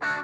Good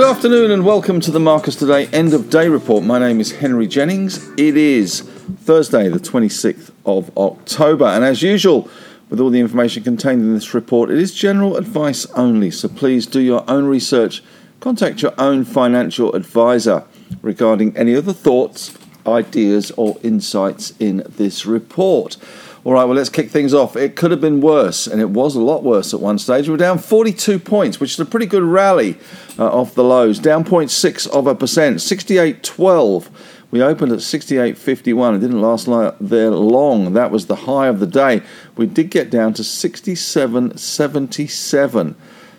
afternoon and welcome to the Marcus Today End of Day Report. My name is Henry Jennings. It is Thursday, the 26th of October, and as usual, with all the information contained in this report, it is general advice only, so please do your own research. Contact your own financial advisor regarding any other thoughts, ideas, or insights in this report. All right, well, let's kick things off. It could have been worse, and it was a lot worse at one stage. We were down 42 points, which is a pretty good rally uh, off the lows. Down 0.6 of a percent, 68.12. We opened at 68.51. It didn't last there long. That was the high of the day. We did get down to 67.77,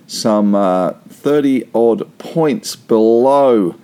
some uh, 30 odd points below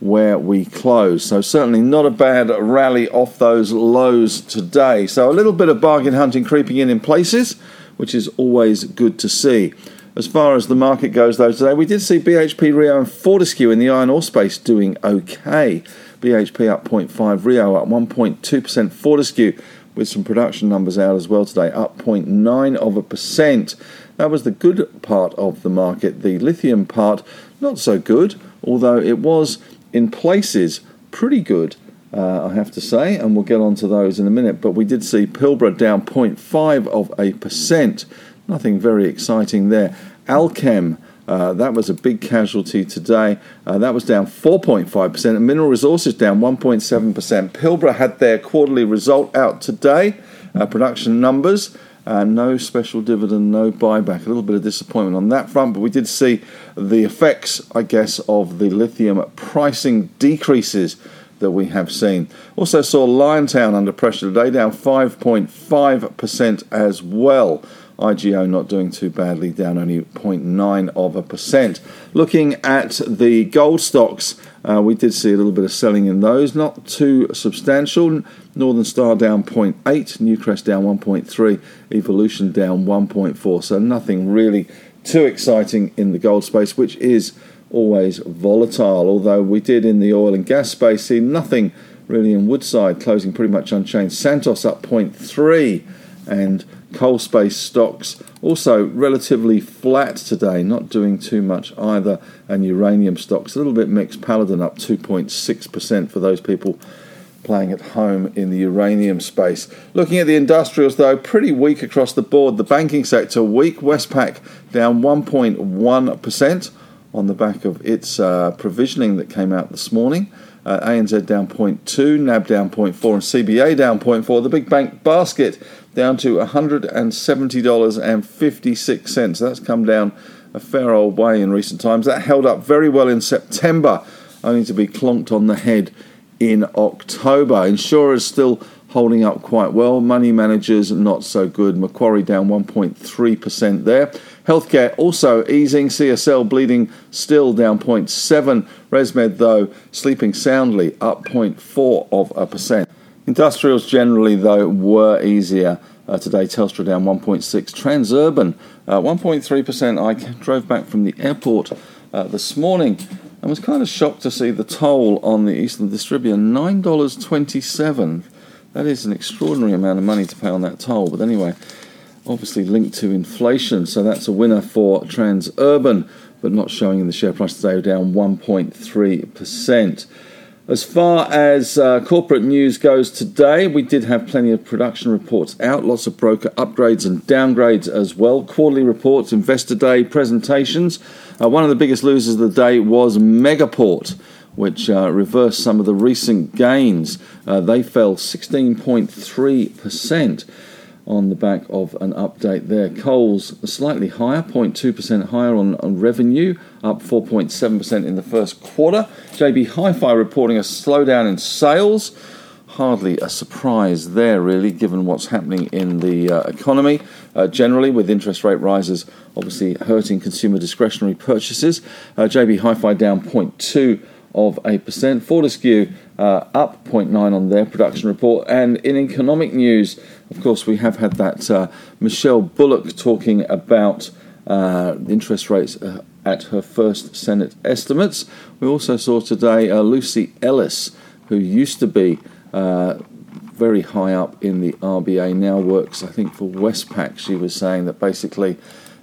where we close. So, certainly not a bad rally off those lows today. So, a little bit of bargain hunting creeping in in places, which is always good to see. As far as the market goes, though, today we did see BHP, Rio, and Fortescue in the iron ore space doing okay. BHP up 0.5, Rio up 1.2%, Fortescue with some production numbers out as well today, up 0.9 of a percent. That was the good part of the market. The lithium part, not so good, although it was in places pretty good, uh, I have to say, and we'll get on to those in a minute. But we did see Pilbara down 0.5 of a percent. Nothing very exciting there. Allkem. Uh, that was a big casualty today. Uh, that was down 4.5%, and Mineral Resources down 1.7%. Pilbara had their quarterly result out today, uh, production numbers. No special dividend, no buyback. A little bit of disappointment on that front, but we did see the effects, I guess, of the lithium pricing decreases that we have seen. Also saw Liontown under pressure today, down 5.5% as well. IGO not doing too badly, down only 0.9 of a percent. Looking at the gold stocks, uh, we did see a little bit of selling in those, not too substantial. Northern Star down 0.8, Newcrest down 1.3, Evolution down 1.4. So nothing really too exciting in the gold space, which is always volatile. Although we did in the oil and gas space see nothing really in Woodside, closing pretty much unchanged. Santos up 0.3 and coal space stocks also relatively flat today, not doing too much either. And uranium stocks a little bit mixed. Paladin up 2.6% for those people playing at home in the uranium space. Looking at the industrials, though, pretty weak across the board. The banking sector weak. Westpac down 1.1% on the back of its uh, provisioning that came out this morning. Uh, ANZ down 0.2, NAB down 0.4, and CBA down 0.4. The big bank basket down to $170.56. That's come down a fair old way in recent times. That held up very well in September, only to be clonked on the head in October. Insurers still holding up quite well. Money managers not so good. Macquarie down 1.3% there. Healthcare also easing. CSL bleeding still down 0.7. ResMed though sleeping soundly up 0.4 of a percent. Industrials generally, though, were easier uh, today. Telstra down 1.6. Transurban uh, 1.3%. I drove back from the airport uh, this morning and was kind of shocked to see the toll on the Eastern Distributor $9.27. That is an extraordinary amount of money to pay on that toll. But anyway, obviously linked to inflation. So that's a winner for Transurban, but not showing in the share price today, down 1.3%. As far as uh, corporate news goes today, we did have plenty of production reports out, lots of broker upgrades and downgrades as well. Quarterly reports, investor day presentations. Uh, one of the biggest losers of the day was Megaport, which uh, reversed some of the recent gains. Uh, they fell 16.3% on the back of an update there. Coles slightly higher, 0.2% higher on, on revenue, up 4.7% in the first quarter. JB Hi Fi reporting a slowdown in sales. Hardly a surprise there, really, given what's happening in the uh, economy uh, generally, with interest rate rises obviously hurting consumer discretionary purchases. Uh, JB Hi Fi down 0.2 of a percent. Fortescue uh, up 0.9 on their production report. And in economic news, of course, we have had that uh, Michele Bullock talking about uh, interest rates uh, at her first Senate estimates. We also saw today uh, Luci Ellis, who used to be uh, very high up in the RBA, now works, I think, for Westpac. She was saying that basically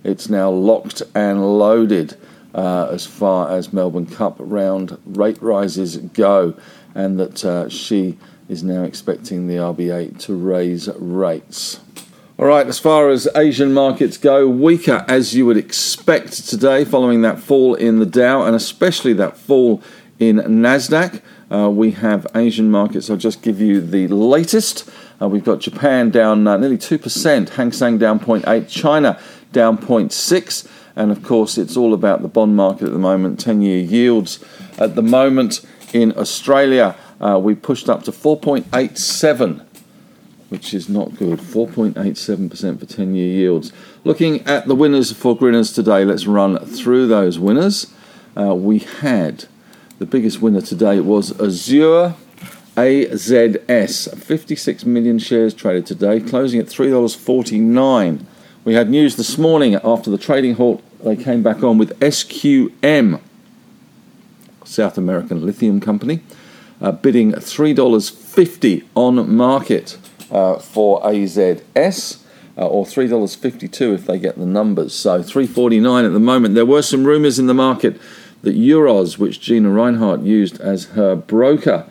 it's now locked and loaded as far as Melbourne Cup round rate rises go, and that uh, she is now expecting the RBA to raise rates. All right, as far as Asian markets go, weaker as you would expect today, following that fall in the Dow and especially that fall in Nasdaq. Uh, we have Asian markets. I'll just give you the latest. Uh, we've got Japan down uh, nearly 2%, Hang Seng down 0.8, China down 0.6, and of course it's all about the bond market at the moment. 10-year yields at the moment in Australia uh, we pushed up to 4.87 which is not good. 4.87% for 10 year yields. Looking at the winners for Grinners today, let's run through those winners. Uh, we had the biggest winner today was Azure AZS. 56 million shares traded today, closing at $3.49. We had news this morning after the trading halt, they came back on with SQM, South American Lithium Company, uh, bidding $3.50 on market uh, for AZS. Uh, or three dollars fifty-two if they get the numbers. So three forty-nine at the moment. There were some rumours in the market that Euroz, which Gina Rinehart used as her broker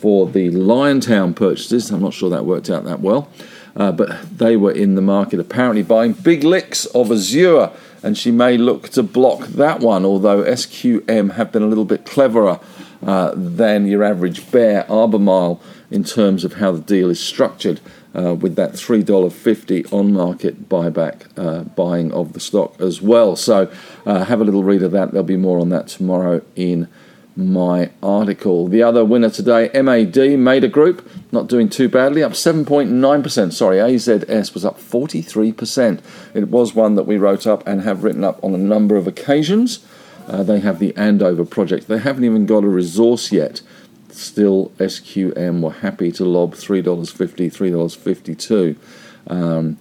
for the Liontown purchases, I'm not sure that worked out that well, uh, but they were in the market apparently buying big licks of Azure, and she may look to block that one. Although SQM have been a little bit cleverer uh, than your average bear Albemarle in terms of how the deal is structured uh, with that $3.50 on market buyback uh, buying of the stock as well. So uh, have a little read of that. There'll be more on that tomorrow in my article. The other winner today, MAD, Mader Group, not doing too badly, up 7.9%. Sorry, AZS was up 43%. It was one that we wrote up and have written up on a number of occasions. Uh, they have the Andover project. They haven't even got a resource yet still SQM were happy to lob $3.50, $3.52. Um,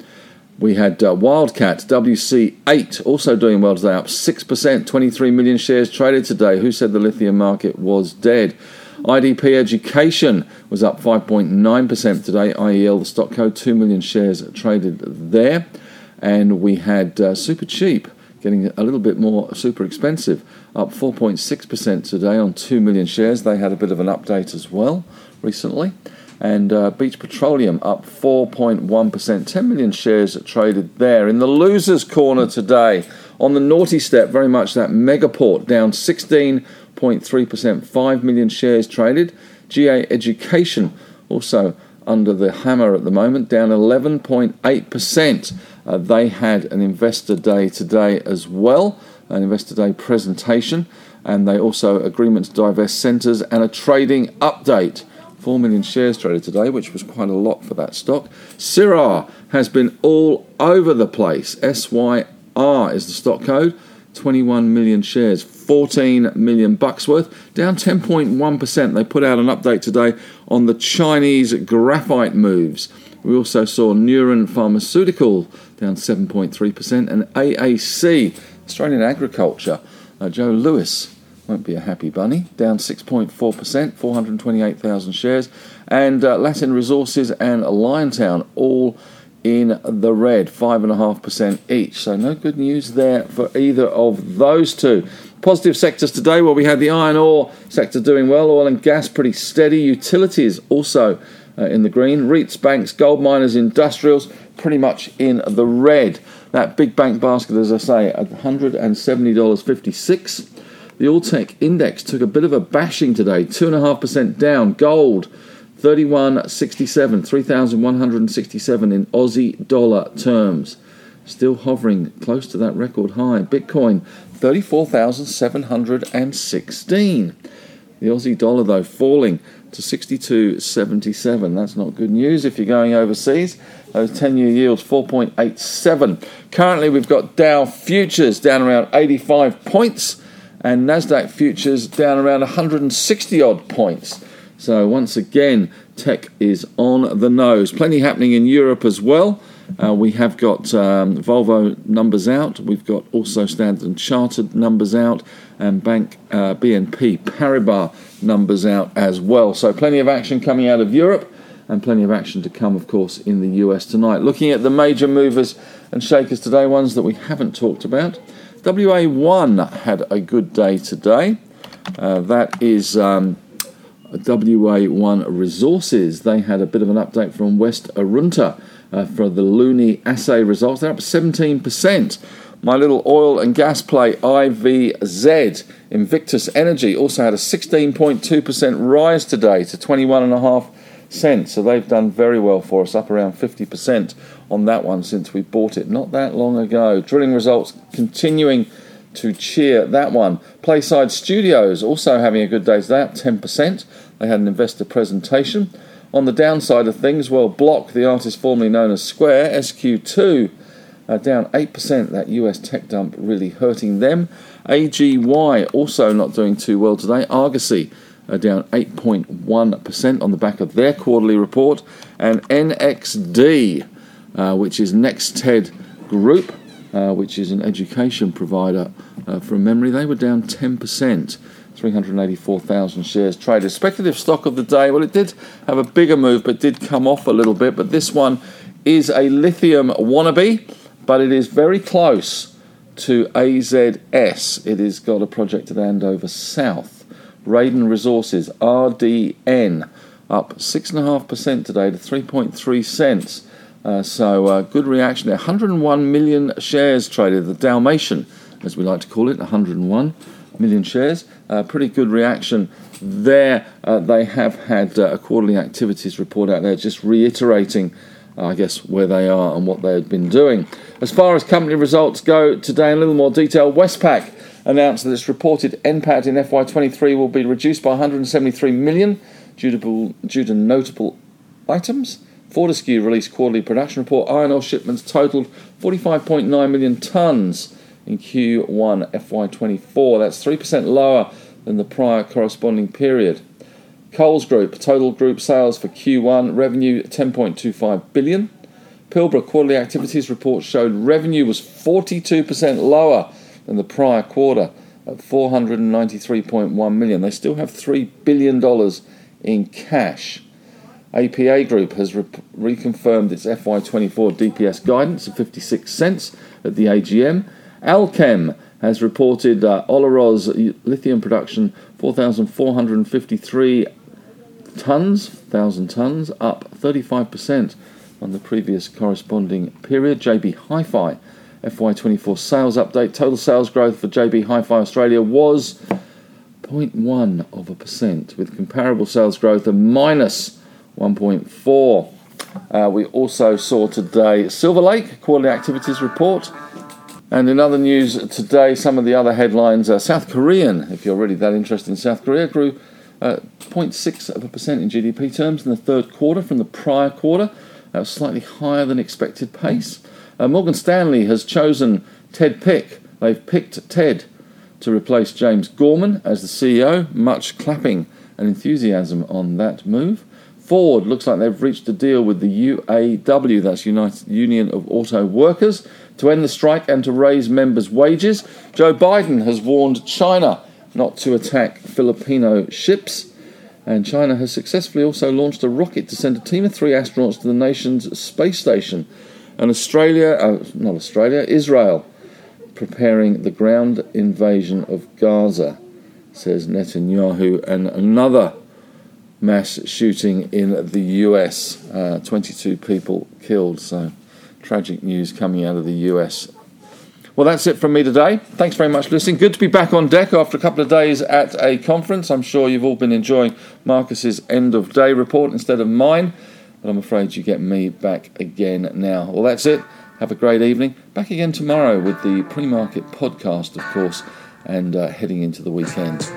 we had uh, Wildcat WC8 also doing well today, up 6%, 23 million shares traded today. Who said the lithium market was dead? IDP Education was up 5.9% today. IEL, the stock code, 2 million shares traded there. And we had uh, Super Cheap getting a little bit more super expensive, up 4.6% today on 2 million shares. They had a bit of an update as well recently. And uh, Beach Petroleum up 4.1%, 10 million shares traded there. In the losers' corner today, on the naughty step, very much that Megaport down 16.3%, 5 million shares traded. G8 Education also under the hammer at the moment, down 11.8%. Uh, they had an investor day today as well, an investor day presentation, and they also agreement to divest centres and a trading update. 4 million shares traded today, which was quite a lot for that stock. Syrah has been all over the place. SYR is the stock code. 21 million shares, 14 million bucks worth, down 10.1%. They put out an update today on the Chinese graphite moves. We also saw Neuren Pharmaceutical down 7.3%, and AAC, Australian Agriculture, uh, Joe Lewis won't be a happy bunny, down 6.4%, 428,000 shares, and uh, Latin Resources and Liontown all in the red, 5.5% each. So, no good news there for either of those two. Positive sectors today, well, we had the iron ore sector doing well, oil and gas pretty steady, utilities also uh, in the green, REITs, banks, gold miners, industrials pretty much in the red. That big bank basket, as I say, at $170.56. The Alltech index took a bit of a bashing today, 2.5% down. Gold, 3167, 3,167 in Aussie dollar terms. Still hovering close to that record high. Bitcoin, 34,716. The Aussie dollar, though, falling to 62.77. That's not good news if you're going overseas. Those 10 year yields 4.87. Currently, we've got Dow futures down around 85 points and NASDAQ futures down around 160 odd points. So, once again, tech is on the nose. Plenty happening in Europe as well. Uh, we have got um, Volvo numbers out. We've got also Standard and Chartered numbers out, and Bank uh, BNP Paribas numbers out as well. So plenty of action coming out of Europe, and plenty of action to come, of course, in the US tonight. Looking at the major movers and shakers today, ones that we haven't talked about. WA1 had a good day today. Uh, that is. Um, WA1 Resources. They had a bit of an update from West Arunta uh, for the Luni assay results. They're up 17%. My little oil and gas play IVZ, Invictus Energy, also had a 16.2% rise today to 21.5 cents. So they've done very well for us, up around 50% on that one since we bought it not that long ago. Drilling results continuing to cheer that one. Playside Studios also having a good day today, up 10%. They had an investor presentation. On the downside of things, well, Block, the artist formerly known as Square, SQ2, uh, down 8%. That US tech dump really hurting them. AGY also not doing too well today. Argosy uh, down 8.1% on the back of their quarterly report. And NXD, uh, which is NextEd Group, uh, which is an education provider uh, from memory, they were down 10%. 384,000 shares traded. Speculative stock of the day, well, it did have a bigger move, but did come off a little bit. But this one is a lithium wannabe, but it is very close to AZS. It has got a project at Andover South. Raiden Resources, RDN, up 6.5% today to 3.3 cents. Uh, so, uh, good reaction there. 101 million shares traded. The Dalmatian, as we like to call it, 101 million shares. Uh, pretty good reaction there. Uh, they have had uh, a quarterly activities report out there, just reiterating, uh, I guess, where they are and what they have been doing. As far as company results go today, in a little more detail, Westpac announced that its reported NPAT in FY23 will be reduced by 173 million due to, due to notable items. Fortescue released quarterly production report. Iron ore shipments totaled 45.9 million tonnes in Q1 FY24. That's 3% lower than the prior corresponding period. Coles Group, total group sales for Q1, revenue 10.25 billion. Pilbara quarterly activities report showed revenue was 42% lower than the prior quarter at 493.1 million. They still have $3 billion in cash. APA Group has re- reconfirmed its FY24 DPS guidance of 56 cents at the AGM Allkem has reported uh, Olaroz lithium production 4,453 tons, 1,000 tons, up 35% on the previous corresponding period. JB Hi-Fi FY24 sales update. Total sales growth for JB Hi-Fi Australia was 0.1 of a percent, with comparable sales growth of minus 1.4. Uh, we also saw today Silver Lake quarterly activities report and in other news today, some of the other headlines are South Korean, if you're really that interested in South Korea, grew uh, 0.6 of a percent in GDP terms in the third quarter from the prior quarter. That was slightly higher than expected pace. Uh, Morgan Stanley has chosen Ted Pick. They've picked Ted to replace James Gorman as the CEO. Much clapping and enthusiasm on that move. Ford looks like they've reached a deal with the UAW, that's United Union of Auto Workers, to end the strike and to raise members' wages. Joe Biden has warned China not to attack Filipino ships. And China has successfully also launched a rocket to send a team of three astronauts to the nation's space station. And Australia, uh, not Australia, Israel, preparing the ground invasion of Gaza, says Netanyahu. And another mass shooting in the US, uh, 22 people killed. So tragic news coming out of the US. Well, that's it from me today. Thanks very much for listening. Good to be back on deck after a couple of days at a conference. I'm sure you've all been enjoying Marcus's end of day report instead of mine, but I'm afraid you get me back again now. Well, that's it. Have a great evening. Back again tomorrow with the pre market podcast, of course, and uh, heading into the weekend.